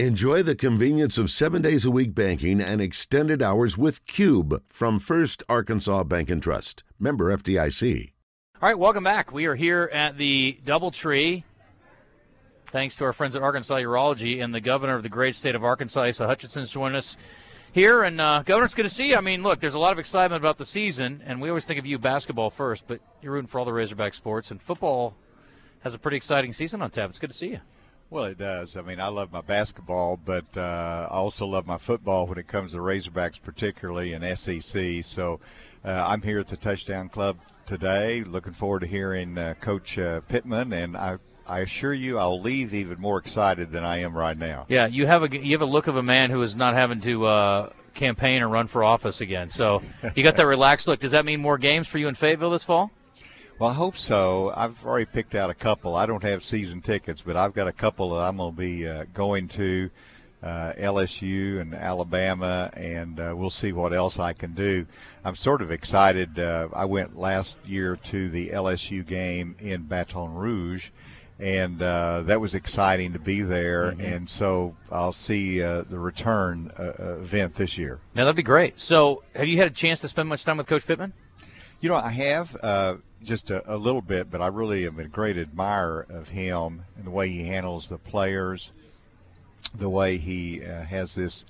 Enjoy the convenience of seven days a week banking and extended hours with Cube from First Arkansas Bank and Trust. Member FDIC. All right, welcome back. We are here at the Doubletree. Thanks to our friends at Arkansas Urology and the governor of the great state of Arkansas, Asa Hutchinson's joining us here. And uh, governor, it's good to see you. I mean, look, there's a lot of excitement about the season, and we always think of you basketball first, but you're rooting for all the Razorback sports, and football has a pretty exciting season on tap. It's good to see you. Well, it does. I mean, I love my basketball, but uh, I also love my football when it comes to Razorbacks, particularly in SEC. So uh, I'm here at the Touchdown Club today. Looking forward to hearing uh, Coach uh, Pittman, and I. I assure you, I'll leave even more excited than I am right now. Yeah, you have a you have a look of a man who is not having to uh, campaign or run for office again. So you got that relaxed look. Does that mean more games for you in Fayetteville this fall? Well, I hope so. I've already picked out a couple. I don't have season tickets, but I've got a couple that I'm going to be uh, going to uh, LSU and Alabama, and uh, we'll see what else I can do. I'm sort of excited. Uh, I went last year to the LSU game in Baton Rouge, and uh, that was exciting to be there. Mm-hmm. And so I'll see uh, the return event this year. Now, that'd be great. So, have you had a chance to spend much time with Coach Pittman? You know, I have uh, just a, a, little bit, but I really am a great admirer of him and the way he handles the players, the way he uh, has this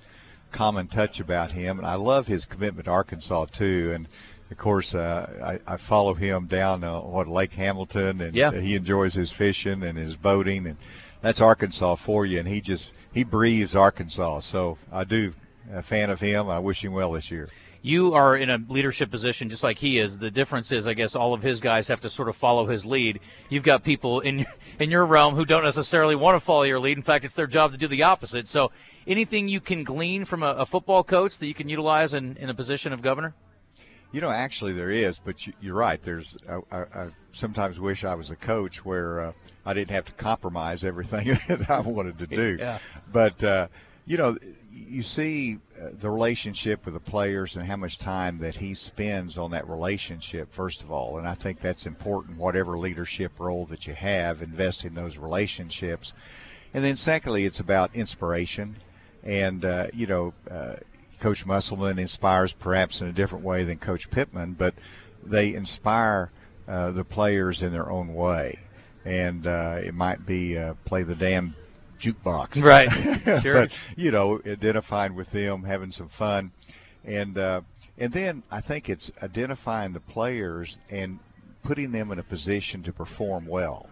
common touch about him, and I love his commitment to Arkansas too. And of course, uh, I, I, follow him down uh, what Lake Hamilton, and yeah. he enjoys his fishing and his boating, and that's Arkansas for you. And he just he breathes Arkansas. So I do a fan of him. I wish him well this year you are in a leadership position just like he is. The difference is, I guess, all of his guys have to sort of follow his lead. You've got people in in your realm who don't necessarily want to follow your lead. In fact, it's their job to do the opposite. So, anything you can glean from a, a football coach that you can utilize in, in a position of governor? You know, actually, there is, but you, are right. There's I, I, I, sometimes wish I was a coach where uh, I didn't have to compromise everything that I wanted to do. Yeah. But uh, you know, you see the relationship with the players and how much time that he spends on that relationship, first of all. And I think that's important, whatever leadership role that you have, invest in those relationships. And then, secondly, it's about inspiration. And, uh, you know, uh, Coach Musselman inspires perhaps in a different way than Coach Pittman, but they inspire uh, the players in their own way. And uh, it might be uh, play the damn jukebox. Right. Sure. but you know, identifying with them, having some fun, and uh, and then I think it's identifying the players and putting them in a position to perform well,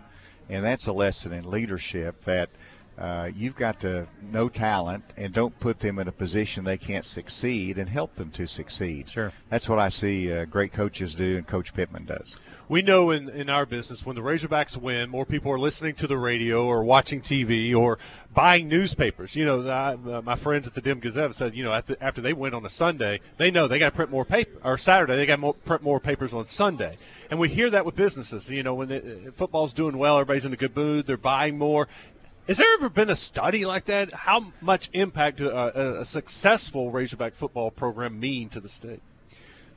and that's a lesson in leadership that. Uh, you've got to know talent and don't put them in a position they can't succeed and help them to succeed. Sure. That's what I see uh, great coaches do and Coach Pittman does we know in, in our business when the Razorbacks win, more people are listening to the radio or watching TV or buying newspapers. You know, I, uh, my friends at the Dem Gazette said, you know, after, after they win on a Sunday, they know they got to print more paper, or Saturday, they got to print more papers on Sunday. And we hear that with businesses. You know, when the, uh, football's doing well, everybody's in a good mood, they're buying more. Has there ever been a study like that? How much impact does a, a successful Razorback football program mean to the state?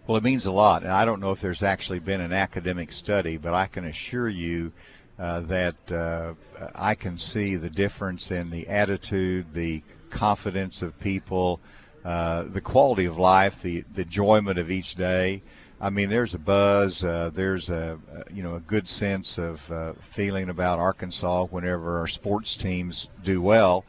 Well, it means a lot. And I don't know if there's actually been an academic study, but I can assure you uh, that uh, I can see the difference in the attitude, the confidence of people, uh, the quality of life, the, the enjoyment of each day. I mean, there's a buzz. Uh, there's a, you know a good sense of uh, feeling about Arkansas whenever our sports teams do well,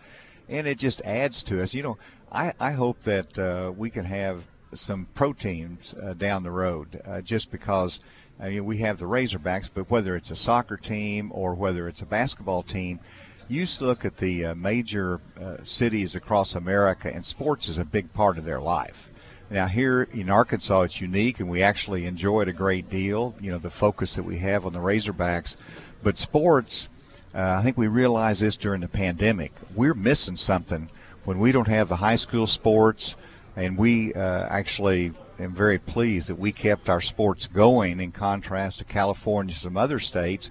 and it just adds to us. You know, I, I hope that uh, we can have some pro teams uh, down the road, uh, just because I mean, we have the Razorbacks, but whether it's a soccer team or whether it's a basketball team, you used to look at the uh, major uh, cities across America, and sports is a big part of their life. Now, here in Arkansas, it's unique, and we actually enjoy it a great deal. You know, the focus that we have on the Razorbacks, but sports. Uh, I think we realized this during the pandemic. We're missing something when we don't have the high school sports and we uh, actually am very pleased that we kept our sports going in contrast to California and some other states.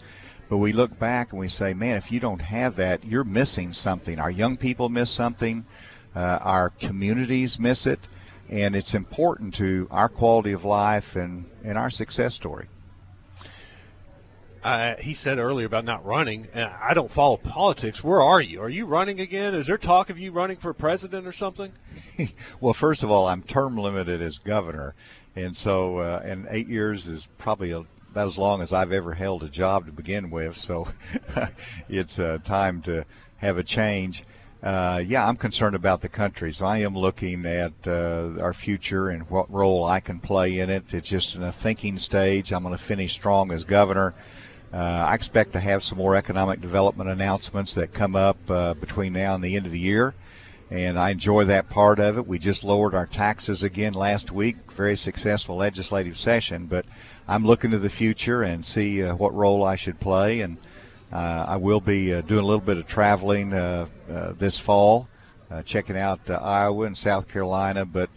But we look back and we say, man, if you don't have that, you're missing something. Our young people miss something. Uh, our communities miss it. And it's important to our quality of life and, and our success story. uh, he said earlier about not running. And I don't follow politics. Where are you? Are you running again? Is there talk of you running for president or something? well, first of all, I'm term limited as governor, and so uh, and eight years is probably a, about as long as I've ever held a job to begin with. So it's uh, time to have a change. Uh, yeah, I'm concerned about the country, so I am looking at uh, our future and what role I can play in it. It's just in a thinking stage. I'm going to finish strong as governor. Uh, I expect to have some more economic development announcements that come up uh, between now and the end of the year, and I enjoy that part of it. We just lowered our taxes again last week, very successful legislative session, but I'm looking to the future and see uh, what role I should play and Uh, I will be uh, doing a little bit of traveling uh, uh this fall, uh, checking out Iowa and South Carolina, but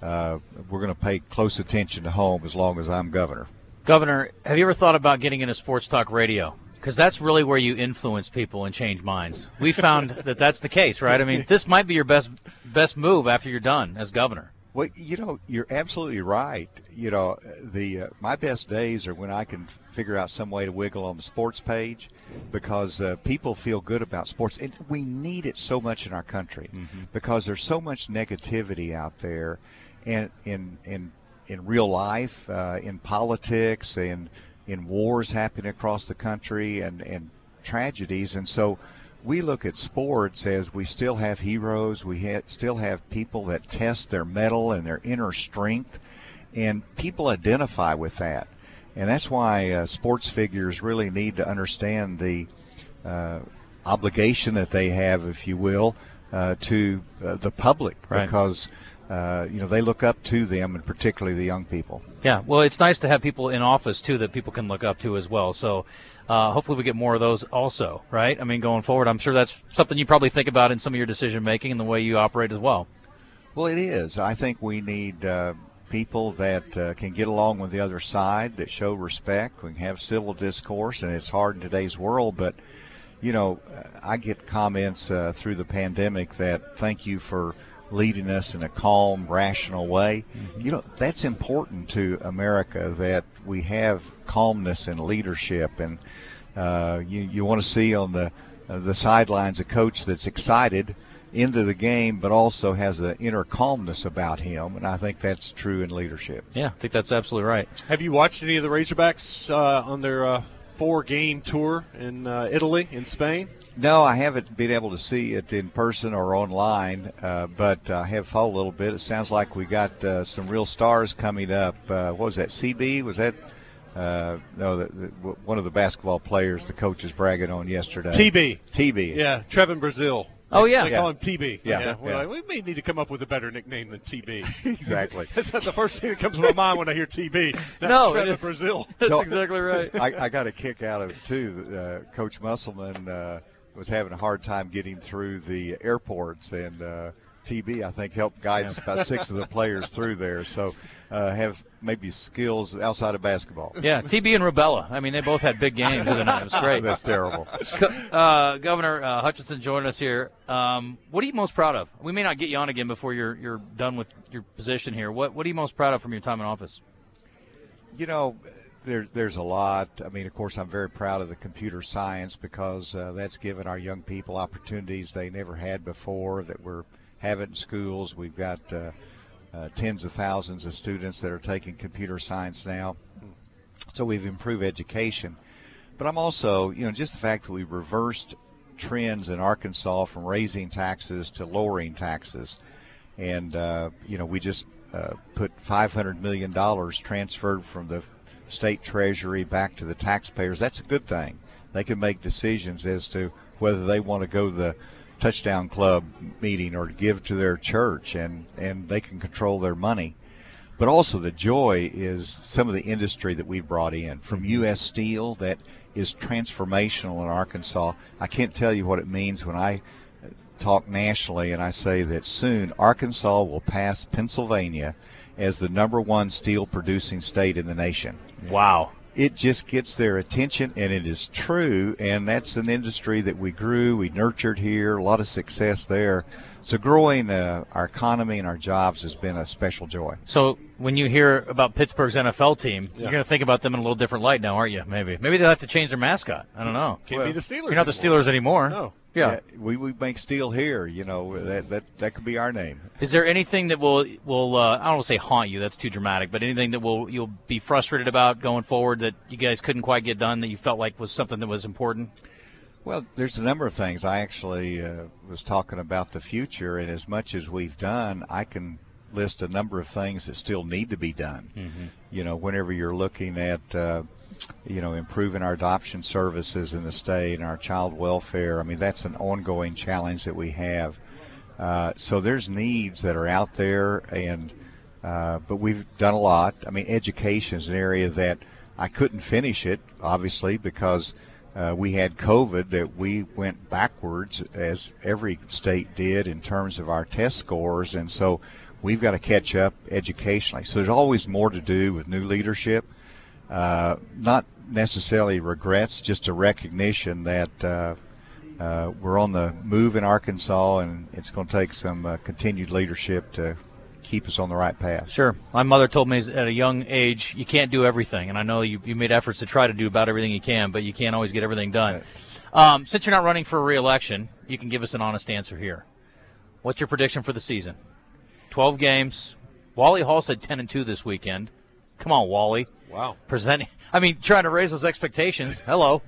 we're going to pay close attention to home as long as I'm governor. Governor, have you ever thought about getting into sports talk radio? Because that's really where you influence people and change minds. We found that that's the case, right? I mean, this might be your best best move after you're done as governor. Well, you know, you're absolutely right. You know, the uh, my best days are when I can figure out some way to wiggle on the sports page, because uh, people feel good about sports, and we need it so much in our country mm-hmm. because there's so much negativity out there, and in in in real life, uh, in politics, and in wars happening across the country, and and tragedies, and so we look at sports as we still have heroes, we ha- still have people that test their metal and their inner strength, and people identify with that. And that's why uh, sports figures really need to understand the uh, obligation that they have, if you will, uh, to uh, the public right. because. Uh, you know, they look up to them, and particularly the young people. Yeah, well, it's nice to have people in office too that people can look up to as well. So, uh, hopefully, we get more of those also, right? I mean, going forward, I'm sure that's something you probably think about in some of your decision making and the way you operate as well. Well, it is. I think we need uh, people that uh, can get along with the other side, that show respect. We can have civil discourse, and it's hard in today's world, but you know, I get comments uh, through the pandemic that thank you for leading us in a calm, rational way. Mm-hmm. You know, that's important to America that we have calmness and leadership. And uh, you, you want to see on the, uh, the sidelines a coach that's excited into the game, but also has an inner calmness about him. And I think that's true in leadership. Yeah, I think that's absolutely right. Have you watched any of the Razorbacks uh, on their uh, four game tour in uh, Italy, in Spain? No, I haven't been able to see it in person or online, uh, but I have followed a little bit. It sounds like we got uh, some real stars coming up. Uh, what was that? CB? Was that? Uh, no, the, the, one of the basketball players the coach is bragging on yesterday. TB. TB. Yeah, Trevon Brazile. Oh yeah, they yeah. call him TB. Yeah, yeah. yeah. Like, we may need to come up with a better nickname than TB. exactly. That's not the first thing that comes to my mind when I hear TB. That's no, it is, Brazile. That's so, exactly right. I, I, got a kick out of it too. Uh, Coach Musselman uh, was having a hard time getting through the airports, and uh, TB I think helped guide yeah. about six of the players through there. So uh, have maybe skills outside of basketball. Yeah, TB and Rubella. I mean, they both had big games in the night. It was great. That's terrible. Uh, Governor uh, Hutchinson joining us here. Um, what are you most proud of? We may not get you on again before you're you're done with your position here. What What are you most proud of from your time in office? You know, there, there's a lot. I mean, of course, I'm very proud of the computer science because uh, that's given our young people opportunities they never had before that we're having in schools. We've got uh, uh, tens of thousands of students that are taking computer science now. So we've improved education. But I'm also, you know, just the fact that we reversed trends in Arkansas from raising taxes to lowering taxes. And, uh, you know, we just uh, put $500 million transferred from the state treasury back to the taxpayers. That's a good thing. They can make decisions as to whether they want to go the touchdown club meeting or give to their church and and they can control their money. But also the joy is some of the industry that we've brought in from mm-hmm. US Steel that is transformational in Arkansas. I can't tell you what it means when I talk nationally and I say that soon Arkansas will pass Pennsylvania as the number one steel producing state in the nation. Wow it just gets their attention, and it is true. And that's an industry that we grew, we nurtured here, a lot of success there. So growing uh, our economy and our jobs has been a special joy. So when you hear about Pittsburgh's NFL team, Yeah. you're going to think about them in a little different light now, aren't you? Maybe. Maybe they'll have to change their mascot. I don't know. Can't be the Steelers. You're not the anymore. Steelers anymore. No. Yeah. we, we make steel here. You know that that that could be our name. Is there anything that will will uh, I don't want to say haunt you? That's too dramatic. But anything that will you'll be frustrated about going forward that you guys couldn't quite get done that you felt like was something that was important? Well, there's a number of things. I actually uh, was talking about the future, and as much as we've done, I can list a number of things that still need to be done. You know, whenever you're looking at, uh, you know, improving our adoption services in the state and our child welfare, I mean, that's an ongoing challenge that we have. Uh, so there's needs that are out there, and uh, but we've done a lot. I mean, education is an area that I couldn't finish it, obviously, because uh, we had COVID that we went backwards, as every state did, in terms of our test scores, and so we've got to catch up educationally. So there's always more to do with new leadership. Uh, not necessarily regrets, just a recognition that uh, uh, we're on the move in Arkansas, and it's going to take some uh, continued leadership to keep us on the right path. Sure. My mother told me at a young age you can't do everything, and I know you you made efforts to try to do about everything you can, but you can't always get everything done. Um, since you're not running for re-election, you can give us an honest answer here. What's your prediction for the season? Twelve games. Wally Hall said ten and two this weekend. Come on, Wally. Wow. Presenting. I mean, trying to raise those expectations. Hello.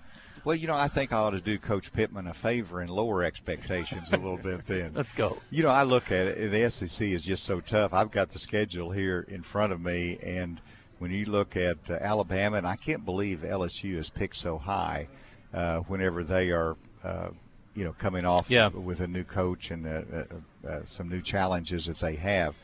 Well, you know, I think I ought to do Coach Pittman a favor and lower expectations a little bit then. Let's go. You know, I look at it, the SEC is just so tough. I've got the schedule here in front of me, and when you look at uh, Alabama, and I can't believe LSU is picked so high uh, whenever they are, uh, you know, coming off Yeah. with a new coach and uh, uh, uh, some new challenges that they have.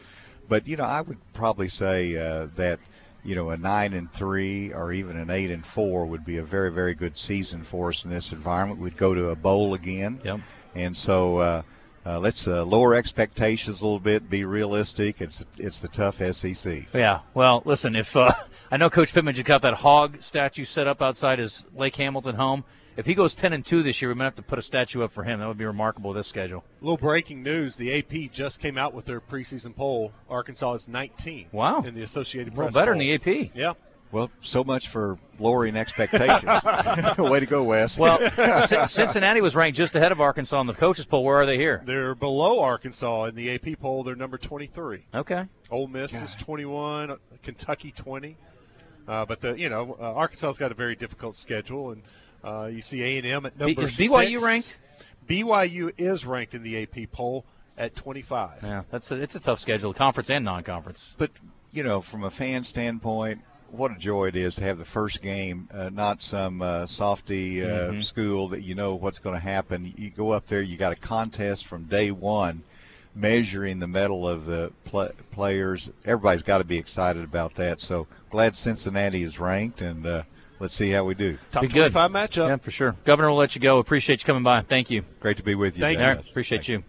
But, you know, I would probably say uh, that you know, a nine and three or even an eight and four would be a very, very good season for us in this environment. We'd go to a bowl again. Yep. And so uh, uh, let's uh, lower expectations a little bit, be realistic. It's it's the tough SEC. Yeah. Well, listen, if uh, I know Coach Pittman just got that hog statue set up outside his Lake Hamilton home. If he goes ten and two this year, we might have to put a statue up for him. That would be remarkable. This schedule. little breaking news: the AP just came out with their preseason poll. Arkansas is 19. Wow. In the Associated Well, Press. better than poll. the AP. Yeah. Well, so much for lowering expectations. Way to go, Wes. Well, C- Cincinnati was ranked just ahead of Arkansas in the coaches poll. Where are they here? They're below Arkansas in the AP poll. They're number 23. Okay. Ole Miss is 21. Kentucky 20. Uh, but the you know uh, Arkansas's got a very difficult schedule, and uh, you see A and M at number is BYU six. ranked? BYU is ranked in the AP poll at 25. Yeah, that's a, it's a tough schedule, conference and non-conference. but you know, from a fan standpoint, what a joy it is to have the first game, uh, not some uh, softy uh, school that you know what's going to happen. You go up there, you got a contest from day one, measuring the medal of the pl- players. Everybody's got to be excited about that. So glad Cincinnati is ranked, and uh, let's see how we do. Top Be good. 25 matchup. Yeah, for sure. Governor we'll let you go. Appreciate you coming by. Thank you. Great to be with you. Thank All you. right, appreciate Thank you.